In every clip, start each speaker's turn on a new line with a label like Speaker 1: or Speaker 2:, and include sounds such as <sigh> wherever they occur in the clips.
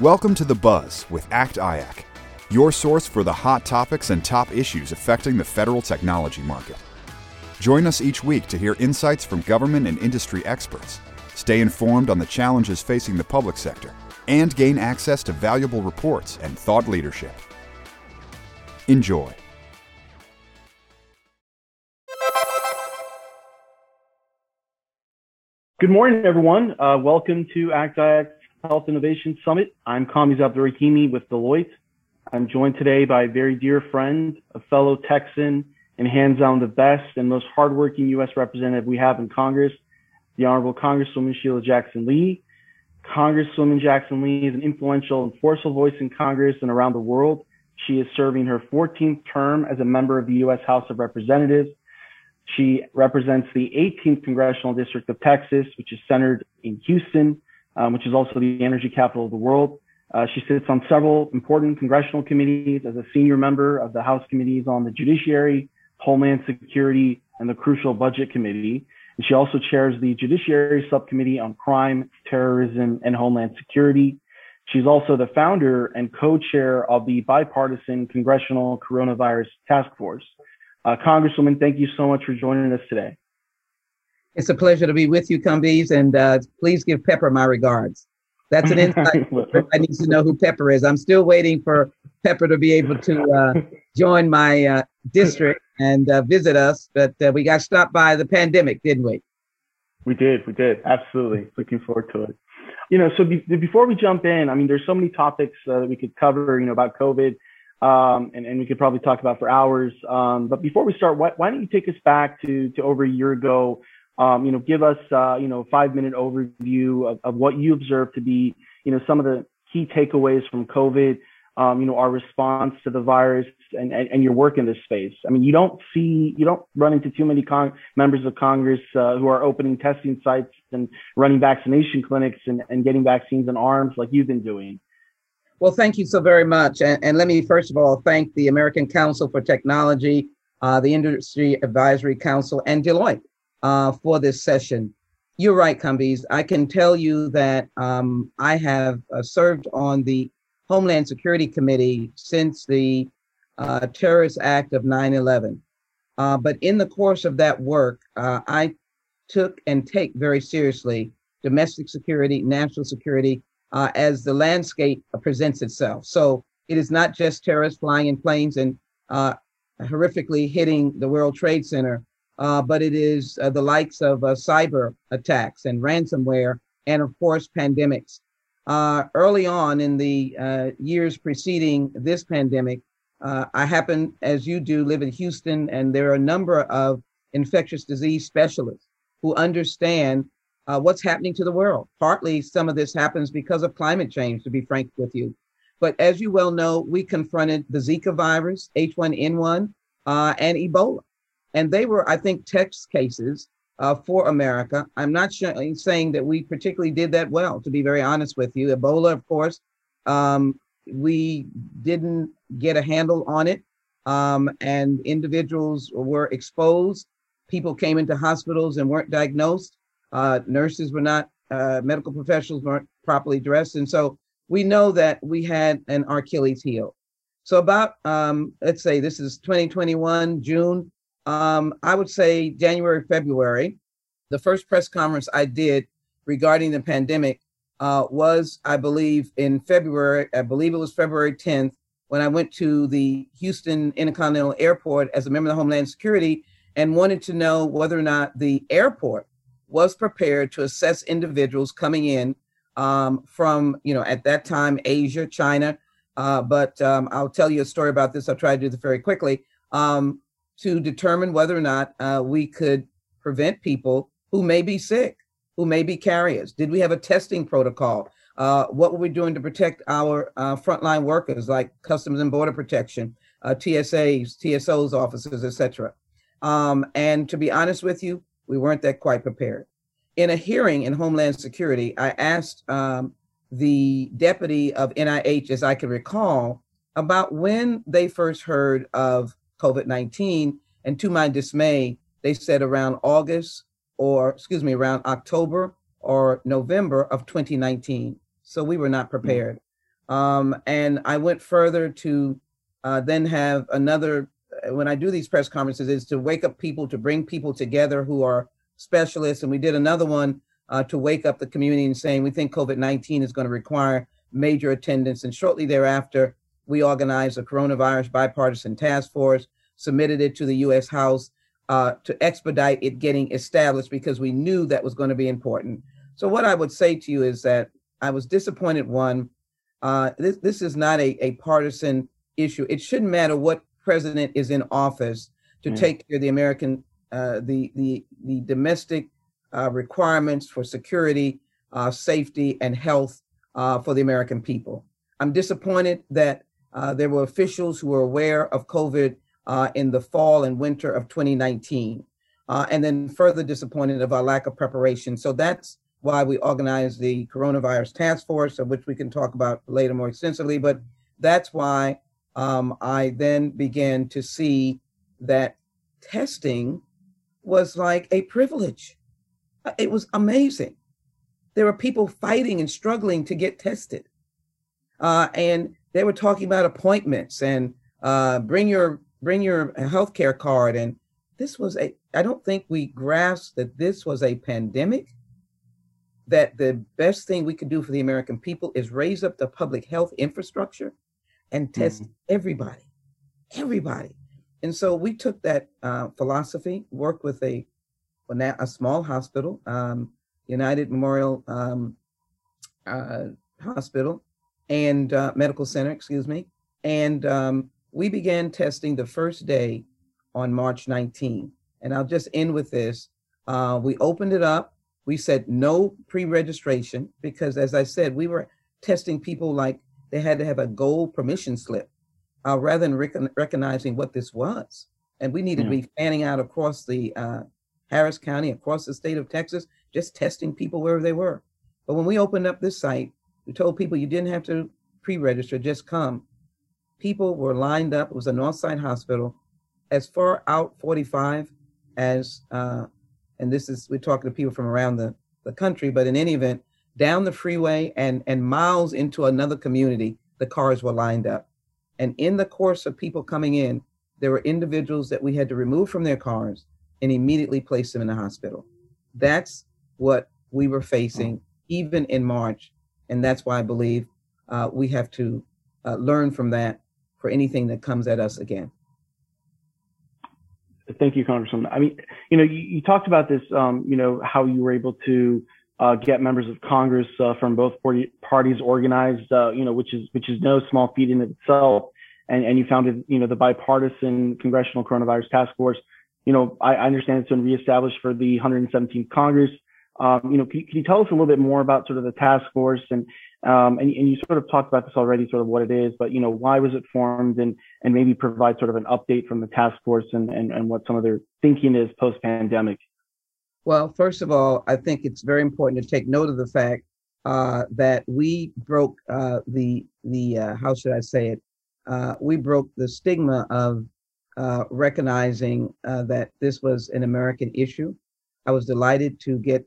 Speaker 1: Welcome to The Buzz with ACT IAC, your source for the hot topics and top issues affecting the federal technology market. Join us each week to hear insights from government and industry experts, stay informed on the challenges facing the public sector, and gain access to valuable reports and thought leadership. Enjoy.
Speaker 2: Good morning, everyone. Uh, welcome to ACT IAC Health Innovation Summit. I'm Combiz Abdolrahimi with Deloitte. I'm joined today by a very dear friend, a fellow Texan, and hands down the best and most hardworking U.S. representative we have in Congress, the Honorable Congresswoman Sheila Jackson Lee. Congresswoman Jackson Lee is an influential and forceful voice in Congress and around the world. She is serving her 14th term as a member of the U.S. House of Representatives. She represents the 18th Congressional District of Texas, which is centered in Houston um, which is also the energy capital of the world. Uh, she sits on several important congressional committees as a senior member of the House committees on the Judiciary, Homeland Security, and the Crucial Budget Committee. And she also chairs the Judiciary Subcommittee on Crime, Terrorism, and Homeland Security. She's also the founder and co-chair of the bipartisan Congressional Coronavirus Task Force. Uh, Congresswoman, thank you so much for joining us today.
Speaker 3: It's a pleasure to be with you, Combiz, and uh, please give Pepper my regards. That's an insight. <laughs> I need to know who Pepper is. I'm still waiting for Pepper to be able to uh, join my uh, district and uh, visit us, but uh, we got stopped by the pandemic, didn't we?
Speaker 2: We did. We did. Absolutely. Looking forward to it. You know, so be- before we jump in, I mean, there's so many topics uh, that we could cover, you know, about COVID. Um, and, and we could probably talk about for hours. Um, but before we start, why, why don't you take us back to, to over a year ago um, you know, give us, uh, you know, five minute overview of, of what you observe to be, you know, some of the key takeaways from COVID, um, you know, our response to the virus and, and, and, your work in this space. I mean, you don't see, you don't run into too many con- members of Congress uh, who are opening testing sites and running vaccination clinics and, and getting vaccines in arms like you've been doing.
Speaker 3: Well, thank you so very much. And, and let me first of all thank the American Council for Technology, uh, the Industry Advisory Council, and Deloitte uh, for this session. You're right, Combiz. I can tell you that um, I have uh, served on the Homeland Security Committee since the uh, terrorist act of 9 11. Uh, but in the course of that work, uh, I took and take very seriously domestic security, national security, uh, as the landscape presents itself. So it is not just terrorists flying in planes and horrifically hitting the World Trade Center, uh, but it is uh, the likes of uh, cyber attacks and ransomware, and of course, pandemics. Uh, early on in the uh, years preceding this pandemic, uh, I happen, as you do, live in Houston, and there are a number of infectious disease specialists who understand what's happening to the world. Partly, some of this happens because of climate change, to be frank with you. But as you well know, we confronted the Zika virus, H1N1, and Ebola. And they were, I think, text cases uh, for America. I'm not sh- saying that we particularly did that well, to be very honest with you. Ebola, of course, um, we didn't get a handle on it, um, and individuals were exposed. People came into hospitals and weren't diagnosed. Uh, nurses were not, uh, medical professionals weren't properly dressed. And so we know that we had an Achilles heel. So, about, um, let's say this is 2021, June, um, I would say January, February. The first press conference I did regarding the pandemic uh, was, I believe, in February. I believe it was February 10th when I went to the Houston Intercontinental Airport as a member of the Homeland Security and wanted to know whether or not the airport was prepared to assess individuals coming in um, from, you know, at that time, Asia, China. Uh, but um, I'll tell you a story about this. I'll try to do this very quickly. Um, to determine whether or not uh, we could prevent people who may be sick, who may be carriers. Did we have a testing protocol? Uh, what were we doing to protect our uh, frontline workers, like Customs and Border Protection, uh, TSAs, TSOs officers, etc. Um, and to be honest with you, we weren't that quite prepared. In a hearing in Homeland Security, I asked um, the deputy of NIH, as I can recall, about when they first heard of COVID 19. And to my dismay, they said around August or, excuse me, around October or November of 2019. So we were not prepared. Um, and I went further to uh, then have another, when I do these press conferences, is to wake up people, to bring people together who are specialists. And we did another one uh, to wake up the community and saying we think COVID 19 is going to require major attendance. And shortly thereafter, we organized a coronavirus bipartisan task force, submitted it to the US House uh, to expedite it getting established because we knew that was going to be important. So, what I would say to you is that I was disappointed. One, uh, this, this is not a, a partisan issue. It shouldn't matter what president is in office to mm. take care of the American, uh, the, the, the domestic uh, requirements for security, uh, safety, and health uh, for the American people. I'm disappointed that uh, there were officials who were aware of COVID uh, in the fall and winter of 2019, uh, and then further disappointed of our lack of preparation. So that's why we organized the coronavirus task force, of which we can talk about later more extensively. But that's why um, I then began to see that testing was like a privilege. It was amazing. There were people fighting and struggling to get tested. Uh, and they were talking about appointments and uh, bring your bring your health care card. And this was a, I don't think we grasped that this was a pandemic, that the best thing we could do for the American people is raise up the public health infrastructure and test mm-hmm. everybody, everybody. And so we took that uh, philosophy, worked with a, a small hospital, um, United Memorial um, uh, Hospital and uh, Medical Center, excuse me, and um, we began testing the first day on March 19. And I'll just end with this. Uh, we opened it up. We said no pre registration because, as I said, we were testing people like they had to have a gold permission slip uh, rather than rec- recognizing what this was. And we needed yeah. to be fanning out across the uh, Harris County, across the state of Texas, just testing people wherever they were. But when we opened up this site, we told people you didn't have to pre register, just come people were lined up. It was a Northside Hospital, as far out 45 as, uh, and this is, we're talking to people from around the, the country, but in any event, down the freeway and, and miles into another community, the cars were lined up. And in the course of people coming in, there were individuals that we had to remove from their cars and immediately place them in the hospital. That's what we were facing even in March. And that's why I believe uh, we have to uh, learn from that for anything that comes at us again.
Speaker 2: Thank you, Congressman. I mean, you know, you, you talked about this, um, you know, how you were able to uh, get members of Congress uh, from both parties organized, uh, you know, which is which is no small feat in itself. And, and you founded, you know, the bipartisan Congressional Coronavirus Task Force. You know, I, I understand it's been reestablished for the 117th Congress. Um, you know, can, can, you tell us a little bit more about sort of the task force and um, and, and you sort of talked about this already, sort of what it is, but you know, why was it formed, and and maybe provide sort of an update from the task force and and, and what some of their thinking is post pandemic.
Speaker 3: Well, first of all, I think it's very important to take note of the fact uh, that we broke uh, the the uh, how should I say it? Uh, we broke the stigma of uh, recognizing uh, that this was an American issue. I was delighted to get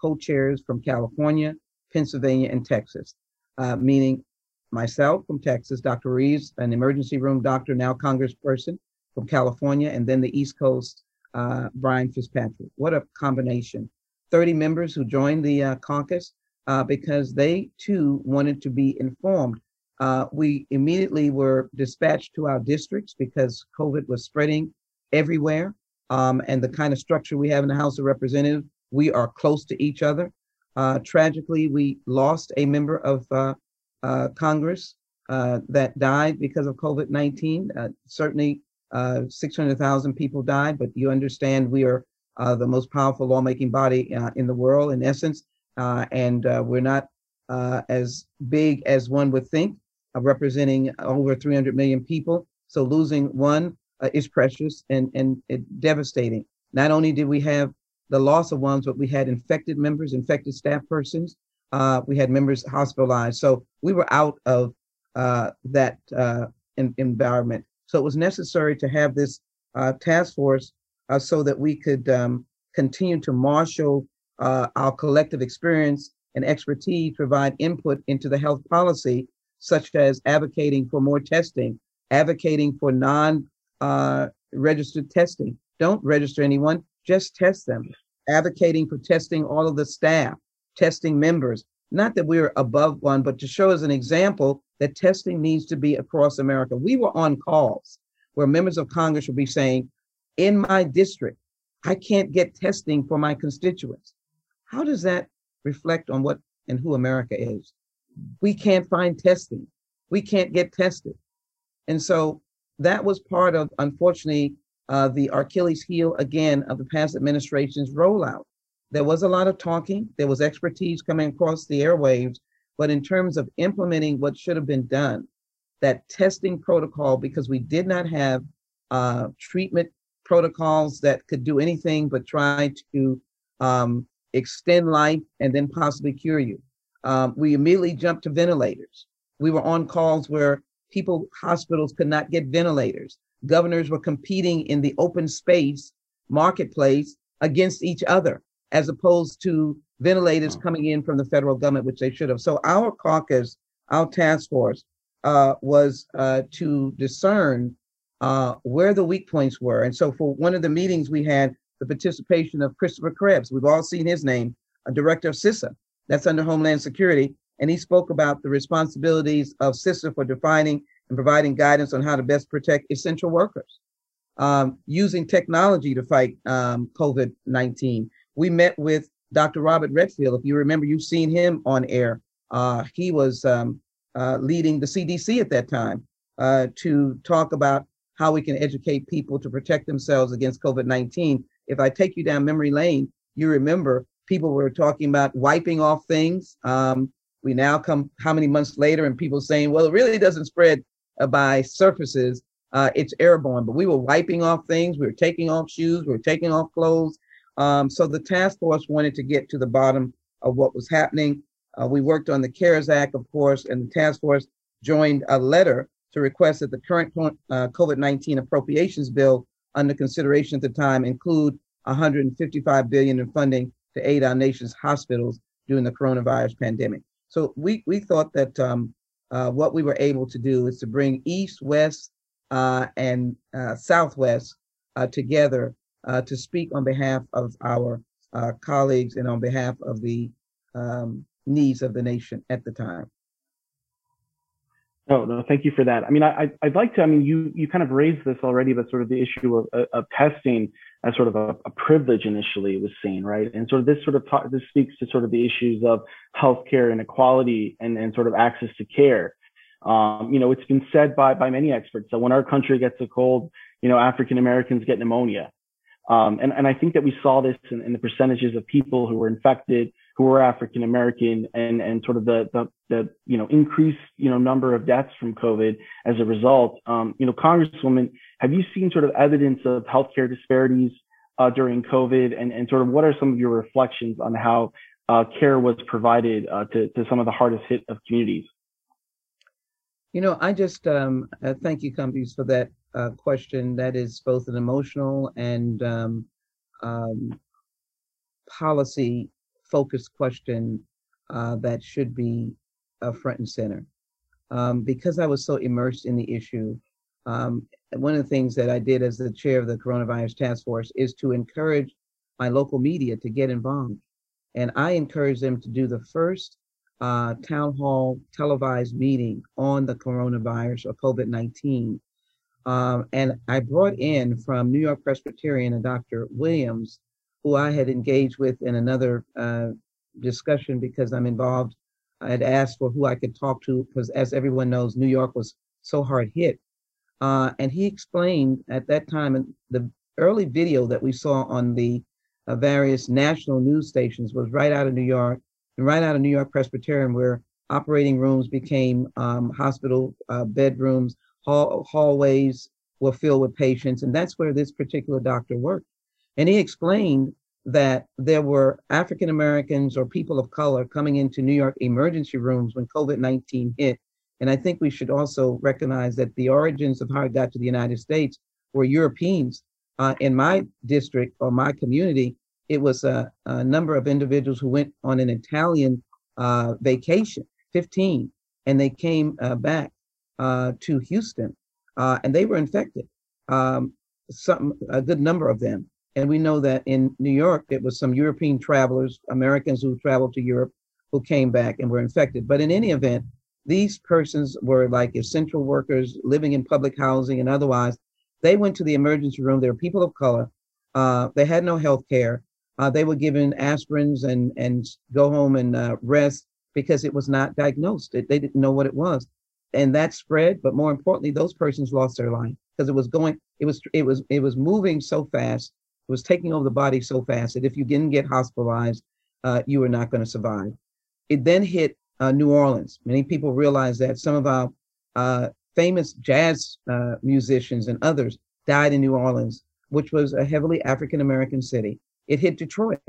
Speaker 3: co-chairs from California, Pennsylvania, and Texas, uh, meaning myself from Texas, Dr. Ruiz, an emergency room doctor, now congressperson from California, and then the East Coast, uh, Brian Fitzpatrick. What a combination. 30 members who joined the uh, caucus uh, because they too wanted to be informed. Uh, we immediately were dispatched to our districts because COVID was spreading everywhere. Um, and the kind of structure we have in the House of Representatives, we are close to each other. Uh, tragically, we lost a member of uh, uh, Congress uh, that died because of COVID 19. Uh, certainly, uh, 600,000 people died, but you understand we are the most powerful lawmaking body in the world, in essence, and we're not as big as one would think, representing over 300 million people. So losing one is precious and, and devastating. Not only did we have the loss of ones, but we had infected members, infected staff persons. Uh, we had members hospitalized. So we were out of uh, that uh, in, environment. So it was necessary to have this uh, task force uh, so that we could um, continue to marshal uh, our collective experience and expertise, provide input into the health policy such as advocating for more testing, advocating for non uh, registered testing. Don't register anyone, just test them. Advocating for testing all of the staff, testing members. Not that we're above one, but to show as an example that testing needs to be across America. We were on calls where members of Congress would be saying, in my district, I can't get testing for my constituents. How does that reflect on what and who America is? We can't find testing. We can't get tested. And so that was part of, unfortunately, uh, the Achilles heel again of the past administration's rollout. There was a lot of talking, there was expertise coming across the airwaves, but in terms of implementing what should have been done, that testing protocol, because we did not have uh, treatment protocols that could do anything but try to um, extend life and then possibly cure you. Um, we immediately jumped to ventilators. We were on calls where people, hospitals could not get ventilators. Governors were competing in the open space marketplace against each other, as opposed to ventilators coming in from the federal government, which they should have. So our caucus, our task force, uh, was uh, to discern uh, where the weak points were. And so for one of the meetings, we had the participation of Christopher Krebs. We've all seen his name, a director of CISA, that's under Homeland Security. And he spoke about the responsibilities of CISA for defining and providing guidance on how to best protect essential workers. Um, using technology to fight um, COVID 19. We met with Dr. Robert Redfield. If you remember, you've seen him on air. Uh, he was um, uh, leading the CDC at that time uh, to talk about how we can educate people to protect themselves against COVID 19. If I take you down memory lane, you remember people were talking about wiping off things. Um, we now come how many months later, and people saying, well, it really doesn't spread uh, by surfaces, uh, it's airborne. But we were wiping off things, we were taking off shoes, we were taking off clothes. Um, so the task force wanted to get to the bottom of what was happening. Uh, we worked on the CARES Act, of course, and the task force joined a letter to request that the current uh, COVID 19 appropriations bill under consideration at the time include 155 billion in funding to aid our nation's hospitals during the coronavirus pandemic. So we, we thought that um, uh, what we were able to do is to bring East, West, uh, and uh, Southwest uh, together uh, to speak on behalf of our colleagues and on behalf of the um, needs of the nation at the time.
Speaker 2: No, no, thank you for that. I mean, I, I'd like to, I mean, you, you kind of raised this already, but sort of the issue of, of testing as sort of a, a privilege initially was seen, right? And sort of this sort of talk, this speaks to sort of the issues of healthcare inequality and, and sort of access to care. Um, you know, it's been said by, by many experts that when our country gets a cold, you know, African Americans get pneumonia. Um, and, and I think that we saw this in, in the percentages of people who were infected, who were African American and, and sort of the, the, the, you know, increased, you know, number of deaths from COVID as a result. Um, you know, Congresswoman, have you seen sort of evidence of healthcare disparities uh, during COVID and, and sort of what are some of your reflections on how uh, care was provided uh, to, to some of the hardest hit of communities?
Speaker 3: You know, I just um, uh, thank you, Combiz, for that uh, question. That is both an emotional and um, um, policy focused question uh, that should be uh, front and center. Um, because I was so immersed in the issue, um, one of the things that I did as the chair of the coronavirus task force is to encourage my local media to get involved. And I encourage them to do the first uh, town hall televised meeting on the coronavirus or COVID 19. Um, and I brought in from New York Presbyterian and Dr. Williams who I had engaged with in another uh, discussion because I'm involved. I had asked for who I could talk to because, as everyone knows, New York was so hard hit. Uh, and he explained at that time, and the early video that we saw on the uh, various national news stations was right out of New York, and right out of New York Presbyterian, where operating rooms became um, hospital uh, bedrooms, hall- hallways were filled with patients, and that's where this particular doctor worked. And he explained that there were African Americans or people of color coming into New York emergency rooms when COVID 19 hit. And I think we should also recognize that the origins of how it got to the United States were Europeans. Uh, in my district or my community, it was a, a, number of individuals who went on an Italian uh, vacation, 15, and they came uh, back uh, to Houston, uh, and they were infected. Um, some a good number of them, and we know that in New York it was some European travelers, Americans who traveled to Europe, who came back and were infected. But in any event, these persons were like essential workers living in public housing and otherwise. They went to the emergency room. They were people of color. Uh, they had no health care. Uh, they were given aspirins and and go home and uh, rest because it was not diagnosed. It, they didn't know what it was, and that spread. But more importantly, those persons lost their life because it was going. It was it was it was moving so fast. Was taking over the body so fast that if you didn't get hospitalized, uh, you were not going to survive. It then hit uh, New Orleans. Many people realize that some of our uh, famous jazz uh, musicians and others died in New Orleans, which was a heavily African American city. It hit Detroit,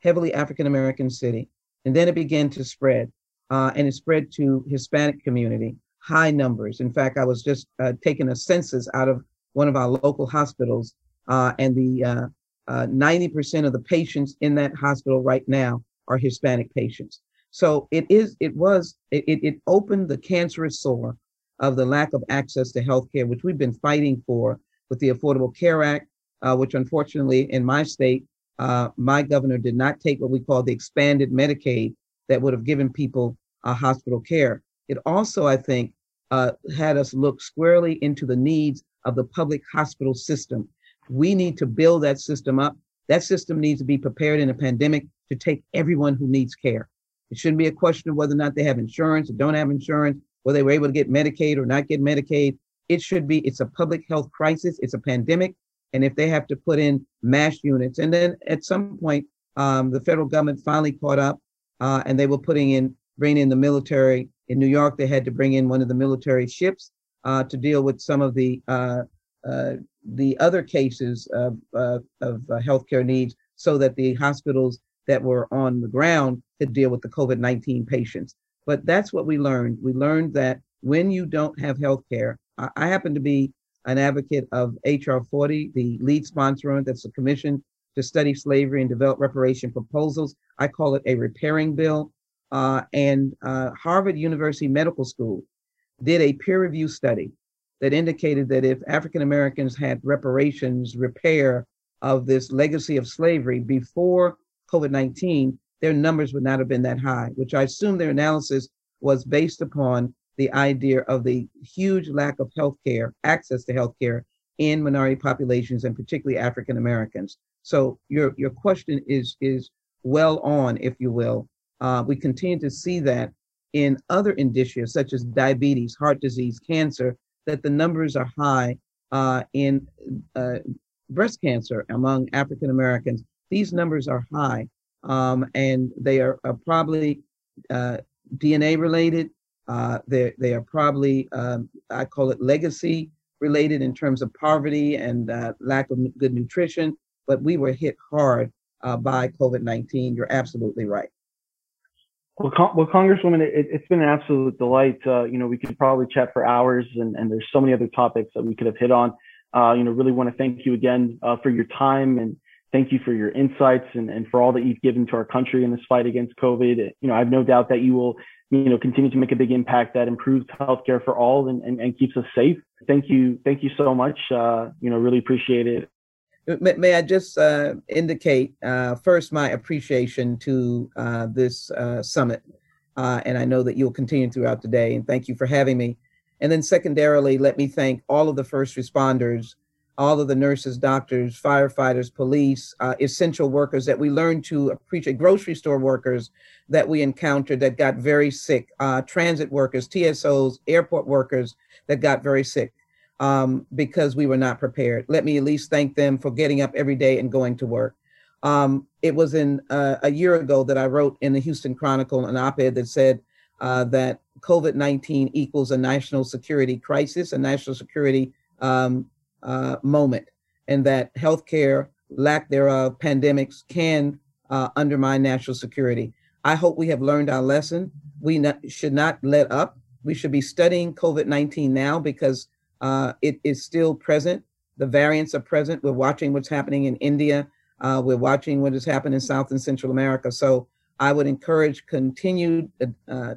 Speaker 3: heavily African American city, and then it began to spread, uh, and it spread to Hispanic community, high numbers. In fact, I was just uh, taking a census out of one of our local hospitals, uh, and the 90% of the patients in that hospital right now are Hispanic patients. So it is, it was, it, it opened the cancerous sore of the lack of access to healthcare, which we've been fighting for with the Affordable Care Act, uh, which unfortunately in my state, uh, my governor did not take what we call the expanded Medicaid that would have given people uh, hospital care. It also, I think, uh, had us look squarely into the needs of the public hospital system. We need to build that system up. That system needs to be prepared in a pandemic to take everyone who needs care. It shouldn't be a question of whether or not they have insurance or don't have insurance, whether they were able to get Medicaid or not get Medicaid. It should be, it's a public health crisis, it's a pandemic. And if they have to put in MASH units, and then at some point, um, the federal government finally caught up uh, and they were putting in, bringing in the military. In New York, they had to bring in one of the military ships uh, to deal with some of the uh the other cases of, uh, of uh, healthcare needs so that the hospitals that were on the ground could deal with the COVID 19 patients. But that's what we learned. We learned that when you don't have health care, I, I happen to be an advocate of HR 40, the lead sponsor that's a commission to study slavery and develop reparation proposals. I call it a repairing bill. Uh, and uh, Harvard University Medical School did a peer review study that indicated that if African Americans had reparations, repair of this legacy of slavery before COVID 19, their numbers would not have been that high, which I assume their analysis was based upon the idea of the huge lack of health care, access to health care in minority populations and particularly African Americans. So your, your question is, is well on, if you will. Uh, we continue to see that in other indicia such as diabetes, heart disease, cancer, that the numbers are high uh, in uh, breast cancer among African Americans. These numbers are high um, and they are, are probably uh, DNA related. Uh, they they are probably um, I call it legacy related in terms of poverty and uh, lack of good nutrition. But we were hit hard uh, by COVID nineteen. You're absolutely right.
Speaker 2: Well, Con- well, Congresswoman, it, has been an absolute delight. Uh, you know, we could probably chat for hours, and, and there's so many other topics that we could have hit on. Uh, you know, really want to thank you again for your time and Thank you for your insights and, and for all that you've given to our country in this fight against COVID. You know, I have no doubt that you will, you know, continue to make a big impact that improves healthcare for all and, and, and keeps us safe. Thank you. Thank you so much. Uh, you know, really appreciate it.
Speaker 3: May, may I just uh, indicate uh, first my appreciation to uh, this uh, summit. Uh, and I know that you'll continue throughout the day. And thank you for having me. And then secondarily, let me thank all of the first responders all of the nurses, doctors, firefighters, police, uh, essential workers that we learned to appreciate, grocery store workers that we encountered that got very sick, transit workers, TSOs, airport workers that got very sick um, because we were not prepared. Let me at least thank them for getting up every day and going to work. Um, it was in uh, a year ago that I wrote in the Houston Chronicle an op-ed that said uh, that COVID-19 equals a national security crisis, a national security um, uh, moment, and that healthcare, lack thereof, pandemics can uh, undermine national security. I hope we have learned our lesson. We not, should not let up. We should be studying COVID 19 now because uh, it is still present. The variants are present. We're watching what's happening in India. Uh, we're watching what has happened in South and Central America. So I would encourage continued uh,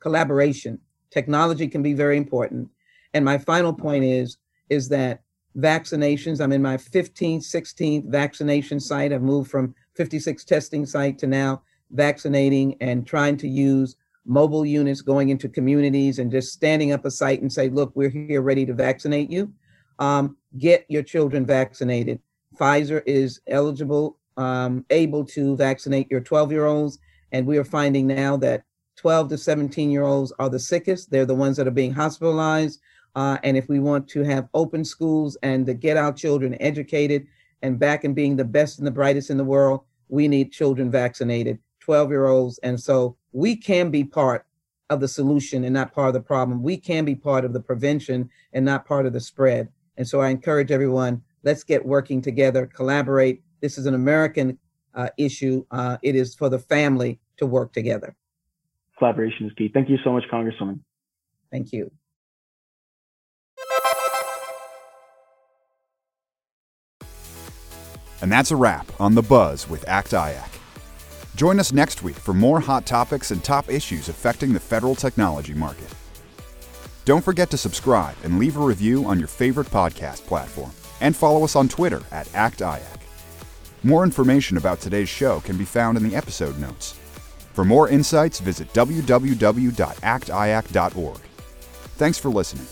Speaker 3: collaboration Technology can be very important. And my final point is, is that vaccinations, I'm in my 15th, 16th vaccination site. I've moved from 56 testing site to now vaccinating and trying to use mobile units going into communities and just standing up a site and say, look, we're here ready to vaccinate you. Um, get your children vaccinated. Pfizer is eligible, um, able to vaccinate your 12 year olds. And we are finding now that 12 to 17 year olds are the sickest. They're the ones that are being hospitalized. Uh, and if we want to have open schools and to get our children educated and back and being the best and the brightest in the world, we need children vaccinated, 12 year olds. And so we can be part of the solution and not part of the problem. We can be part of the prevention and not part of the spread. And so I encourage everyone, let's get working together, collaborate. This is an American uh, issue. Uh, it is for the family to work together.
Speaker 2: Collaboration is key. Thank you so much, Congresswoman.
Speaker 3: Thank you.
Speaker 1: And that's a wrap on The Buzz with ACT IAC. Join us next week for more hot topics and top issues affecting the federal technology market. Don't forget to subscribe and leave a review on your favorite podcast platform, and follow us on Twitter at ActIAC. More information about today's show can be found in the episode notes. For more insights, visit www.actiac.org. Thanks for listening.